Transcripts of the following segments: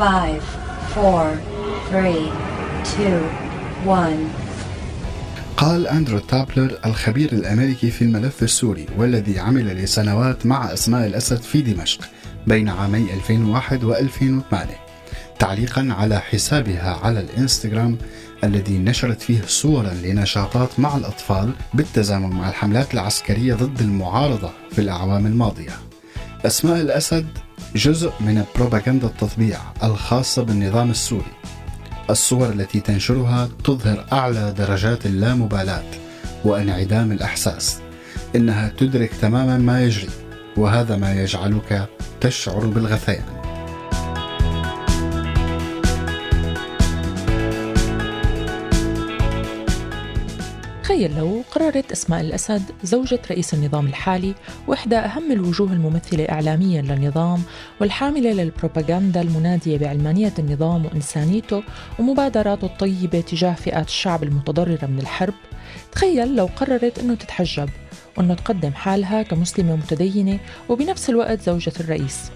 5 4 3 2 1 قال أندرو تابلر الخبير الأمريكي في الملف السوري والذي عمل لسنوات مع أسماء الأسد في دمشق بين عامي 2001 و2008 تعليقا على حسابها على الإنستغرام الذي نشرت فيه صورا لنشاطات مع الأطفال بالتزامن مع الحملات العسكرية ضد المعارضة في الأعوام الماضية. أسماء الأسد جزء من بروباغندا التطبيع الخاصة بالنظام السوري. الصور التي تنشرها تظهر أعلى درجات اللامبالاة وانعدام الإحساس. إنها تدرك تماما ما يجري وهذا ما يجعلك تشعر بالغثيان. تخيل لو قررت أسماء الأسد زوجة رئيس النظام الحالي وإحدى أهم الوجوه الممثلة إعلاميا للنظام والحاملة للبروباغندا المنادية بعلمانية النظام وإنسانيته ومبادراته الطيبة تجاه فئات الشعب المتضررة من الحرب تخيل لو قررت أنه تتحجب وأنه تقدم حالها كمسلمة متدينة وبنفس الوقت زوجة الرئيس.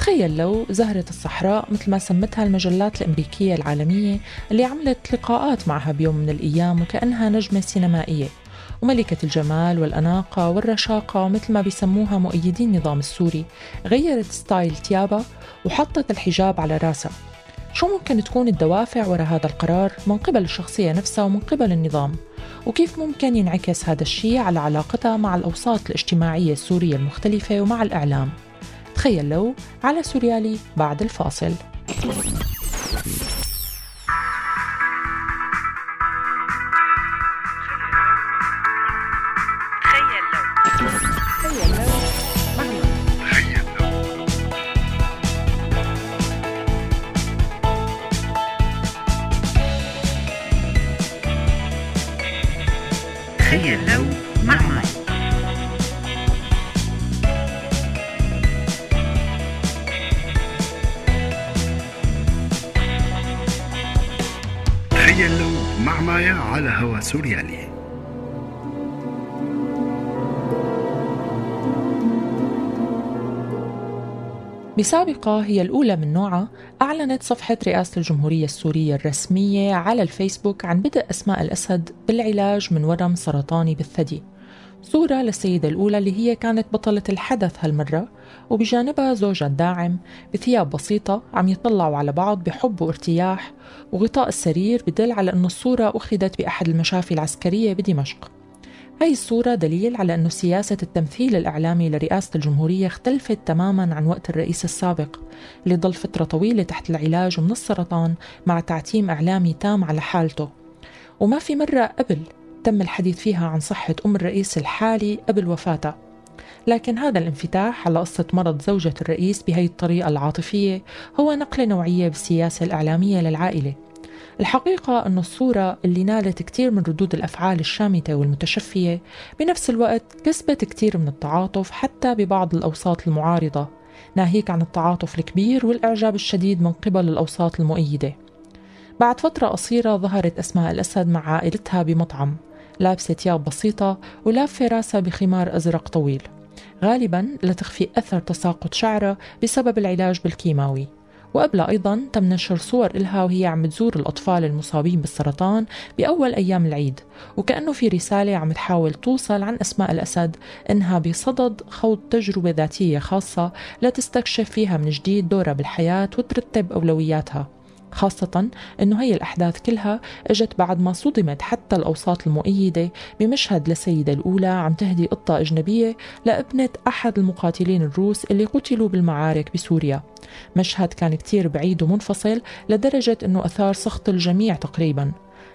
تخيل لو زهرة الصحراء مثل ما سمتها المجلات الأمريكية العالمية اللي عملت لقاءات معها بيوم من الأيام وكأنها نجمة سينمائية. وملكة الجمال والأناقة والرشاقة مثل ما بيسموها مؤيدين النظام السوري غيرت ستايل تيابا وحطت الحجاب على راسها. شو ممكن تكون الدوافع وراء هذا القرار من قبل الشخصية نفسها ومن قبل النظام؟ وكيف ممكن ينعكس هذا الشيء على علاقتها مع الأوساط الاجتماعية السورية المختلفة ومع الإعلام؟ تخيل لو على سوريالي بعد الفاصل. مع مايا على هوا سوريالي. بسابقة هي الأولى من نوعها أعلنت صفحة رئاسة الجمهورية السورية الرسمية على الفيسبوك عن بدء أسماء الأسد بالعلاج من ورم سرطاني بالثدي. صورة للسيدة الأولى اللي هي كانت بطلة الحدث هالمرة وبجانبها زوجها الداعم بثياب بسيطة عم يطلعوا على بعض بحب وارتياح وغطاء السرير بدل على أن الصورة أخذت بأحد المشافي العسكرية بدمشق. هاي الصورة دليل على أنه سياسة التمثيل الإعلامي لرئاسة الجمهورية اختلفت تماما عن وقت الرئيس السابق اللي ضل فترة طويلة تحت العلاج من السرطان مع تعتيم إعلامي تام على حالته. وما في مرة قبل تم الحديث فيها عن صحة أم الرئيس الحالي قبل وفاته. لكن هذا الانفتاح على قصة مرض زوجة الرئيس بهي الطريقة العاطفية هو نقلة نوعية بالسياسة الإعلامية للعائلة. الحقيقة أن الصورة اللي نالت كتير من ردود الأفعال الشامتة والمتشفية بنفس الوقت كسبت كتير من التعاطف حتى ببعض الأوساط المعارضة ناهيك عن التعاطف الكبير والإعجاب الشديد من قبل الأوساط المؤيدة. بعد فترة قصيرة ظهرت أسماء الأسد مع عائلتها بمطعم. لابسة ثياب بسيطة ولافة راسها بخمار أزرق طويل. غالبا لتخفي أثر تساقط شعرها بسبب العلاج بالكيماوي. وقبلها أيضا تم نشر صور إلها وهي عم تزور الأطفال المصابين بالسرطان بأول أيام العيد وكأنه في رسالة عم تحاول توصل عن أسماء الأسد إنها بصدد خوض تجربة ذاتية خاصة لتستكشف فيها من جديد دورها بالحياة وترتب أولوياتها. خاصة أنه هي الأحداث كلها إجت بعد ما صدمت حتى الأوساط المؤيدة بمشهد للسيدة الأولى عم تهدي قطة أجنبية لابنة أحد المقاتلين الروس اللي قتلوا بالمعارك بسوريا. مشهد كان كتير بعيد ومنفصل لدرجة أنه أثار سخط الجميع تقريبا.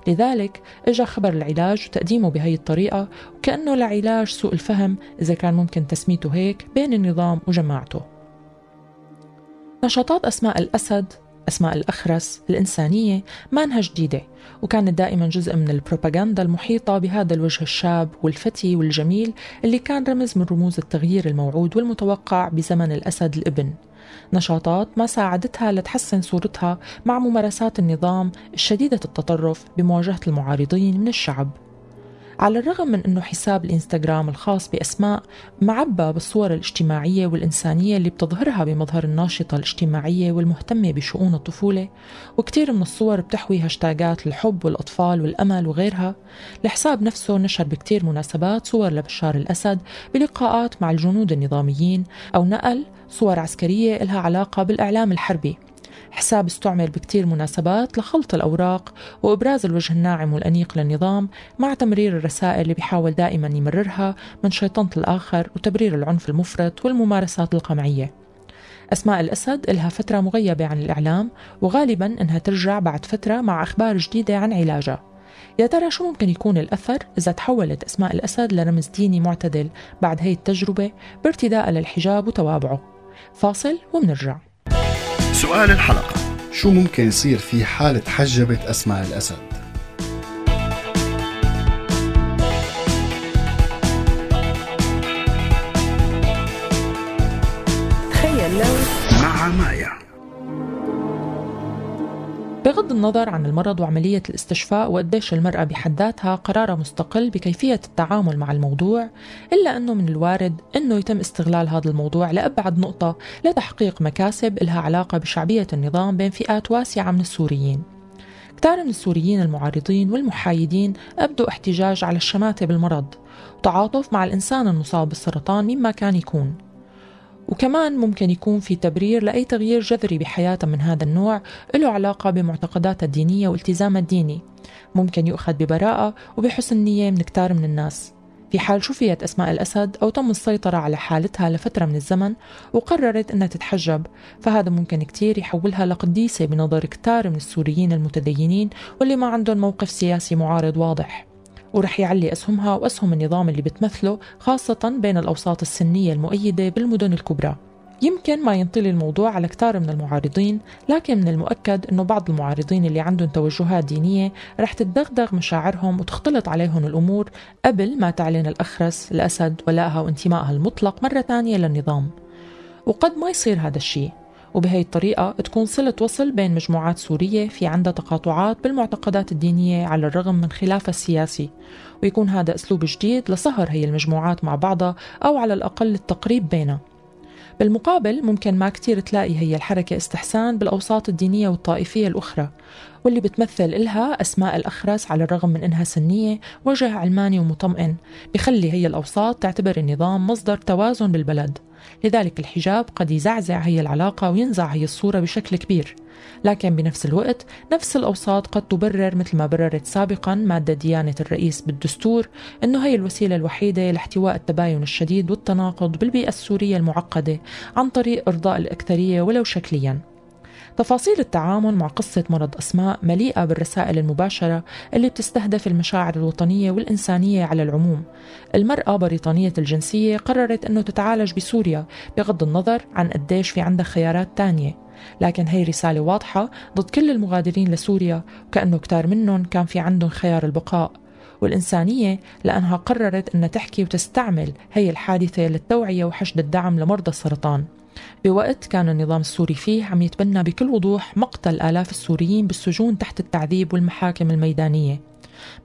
لذلك اجى خبر العلاج وتقديمه بهي الطريقة وكأنه لعلاج سوء الفهم إذا كان ممكن تسميته هيك بين النظام وجماعته. نشاطات أسماء الأسد أسماء الأخرس الإنسانية مانها جديدة وكانت دائما جزء من البروباغندا المحيطة بهذا الوجه الشاب والفتي والجميل اللي كان رمز من رموز التغيير الموعود والمتوقع بزمن الأسد الإبن. نشاطات ما ساعدتها لتحسن صورتها مع ممارسات النظام الشديدة التطرف بمواجهة المعارضين من الشعب. على الرغم من أنه حساب الإنستغرام الخاص بأسماء معبى بالصور الاجتماعية والإنسانية اللي بتظهرها بمظهر الناشطة الاجتماعية والمهتمة بشؤون الطفولة وكتير من الصور بتحوي هاشتاجات الحب والأطفال والأمل وغيرها الحساب نفسه نشر بكتير مناسبات صور لبشار الأسد بلقاءات مع الجنود النظاميين أو نقل صور عسكرية إلها علاقة بالإعلام الحربي. حساب استعمل بكتير مناسبات لخلط الأوراق وإبراز الوجه الناعم والأنيق للنظام مع تمرير الرسائل اللي بيحاول دائما يمررها من شيطنة الآخر وتبرير العنف المفرط والممارسات القمعية. أسماء الأسد إلها فترة مغيبة عن الإعلام وغالبا إنها ترجع بعد فترة مع أخبار جديدة عن علاجها. يا ترى شو ممكن يكون الأثر إذا تحولت أسماء الأسد لرمز ديني معتدل بعد هي التجربة بارتداء للحجاب وتوابعه؟ فاصل ومنرجع. سؤال الحلقة شو ممكن يصير في حالة حجبت أسماء الأسد؟ تخيل لو مع مايا بغض النظر عن المرض وعملية الاستشفاء وقديش المرأة بحد ذاتها قرارها مستقل بكيفية التعامل مع الموضوع إلا أنه من الوارد أنه يتم استغلال هذا الموضوع لأبعد نقطة لتحقيق مكاسب إلها علاقة بشعبية النظام بين فئات واسعة من السوريين. كتار من السوريين المعارضين والمحايدين أبدوا احتجاج على الشماتة بالمرض وتعاطف مع الإنسان المصاب بالسرطان مما كان يكون. وكمان ممكن يكون في تبرير لأي تغيير جذري بحياتها من هذا النوع له علاقة بمعتقداتها الدينية والتزامها الديني. ممكن يؤخذ ببراءة وبحسن نية من كتار من الناس. في حال شفيت أسماء الأسد أو تم السيطرة على حالتها لفترة من الزمن وقررت أنها تتحجب فهذا ممكن كتير يحولها لقديسة بنظر كتار من السوريين المتدينين واللي ما عندهم موقف سياسي معارض واضح. ورح يعلي أسهمها وأسهم النظام اللي بتمثله خاصة بين الأوساط السنية المؤيدة بالمدن الكبرى. يمكن ما ينطلي الموضوع على كتار من المعارضين لكن من المؤكد أنه بعض المعارضين اللي عندهم توجهات دينية رح تتدغدغ مشاعرهم وتختلط عليهم الأمور قبل ما تعلن الأخرس الأسد ولائها وانتمائها المطلق مرة ثانية للنظام. وقد ما يصير هذا الشيء. وبهي الطريقة تكون صلة وصل بين مجموعات سورية في عندها تقاطعات بالمعتقدات الدينية على الرغم من خلافها السياسي. ويكون هذا أسلوب جديد لصهر هي المجموعات مع بعضها أو على الأقل التقريب بينها. بالمقابل ممكن ما كتير تلاقي هي الحركة استحسان بالأوساط الدينية والطائفية الأخرى واللي بتمثل إلها أسماء الأخرس على الرغم من إنها سنية وجه علماني ومطمئن بخلي هي الأوساط تعتبر النظام مصدر توازن بالبلد. لذلك الحجاب قد يزعزع هي العلاقة وينزع هي الصورة بشكل كبير. لكن بنفس الوقت نفس الأوساط قد تبرر مثل ما بررت سابقا مادة ديانة الرئيس بالدستور أنه هي الوسيلة الوحيدة لاحتواء التباين الشديد والتناقض بالبيئة السورية المعقدة عن طريق إرضاء الأكثرية ولو شكلياً. تفاصيل التعامل مع قصة مرض أسماء مليئة بالرسائل المباشرة اللي بتستهدف المشاعر الوطنية والإنسانية على العموم. المرأة بريطانية الجنسية قررت أنه تتعالج بسوريا بغض النظر عن قديش في عندها خيارات تانية. لكن هي رسالة واضحة ضد كل المغادرين لسوريا وكأنه كتار منهم كان في عندهم خيار البقاء. والإنسانية لأنها قررت أنها تحكي وتستعمل هي الحادثة للتوعية وحشد الدعم لمرضى السرطان. بوقت كان النظام السوري فيه عم يتبنى بكل وضوح مقتل آلاف السوريين بالسجون تحت التعذيب والمحاكم الميدانية.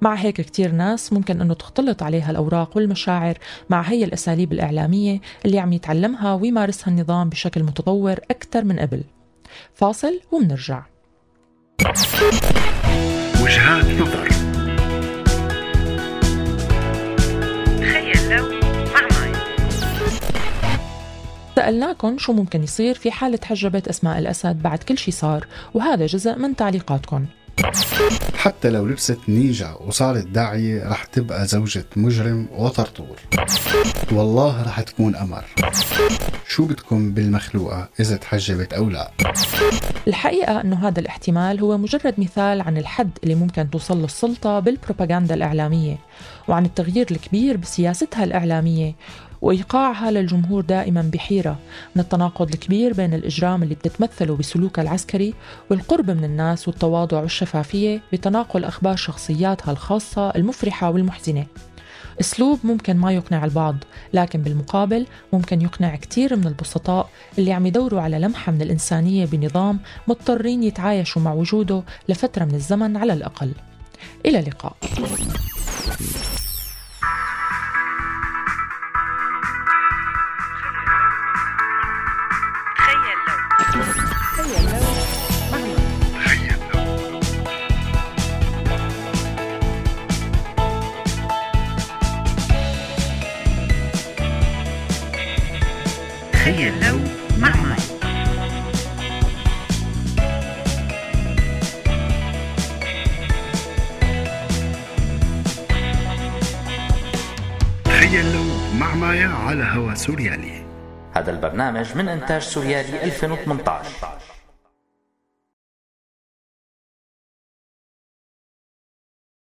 مع هيك كتير ناس ممكن أنه تختلط عليها الأوراق والمشاعر مع هي الأساليب الإعلامية اللي عم يتعلمها ويمارسها النظام بشكل متطور أكثر من قبل. فاصل ومنرجع. وجهات نظر. تخيل لو سألناكم شو ممكن يصير في حالة حجبت أسماء الأسد بعد كل شي صار وهذا جزء من تعليقاتكم. حتى لو لبست نينجا وصارت داعية رح تبقى زوجة مجرم وطرطور. والله رح تكون أمر. شو بدكم بالمخلوقة إذا تحجبت أو لا؟ الحقيقة أنه هذا الاحتمال هو مجرد مثال عن الحد اللي ممكن توصل له السلطة بالبروباغندا الإعلامية وعن التغيير الكبير بسياستها الإعلامية وإيقاعها للجمهور دائما بحيرة. من التناقض الكبير بين الإجرام اللي بتتمثله بسلوكها العسكري والقرب من الناس والتواضع والشفافية بتناقل أخبار شخصياتها الخاصة المفرحة والمحزنة. أسلوب ممكن ما يقنع البعض لكن بالمقابل ممكن يقنع كتير من البسطاء اللي عم يدوروا على لمحة من الإنسانية بنظام مضطرين يتعايشوا مع وجوده لفترة من الزمن على الأقل. إلى اللقاء. تخيل لو مع مايا على هوا سوريالي. هذا البرنامج من إنتاج سوريالي 2018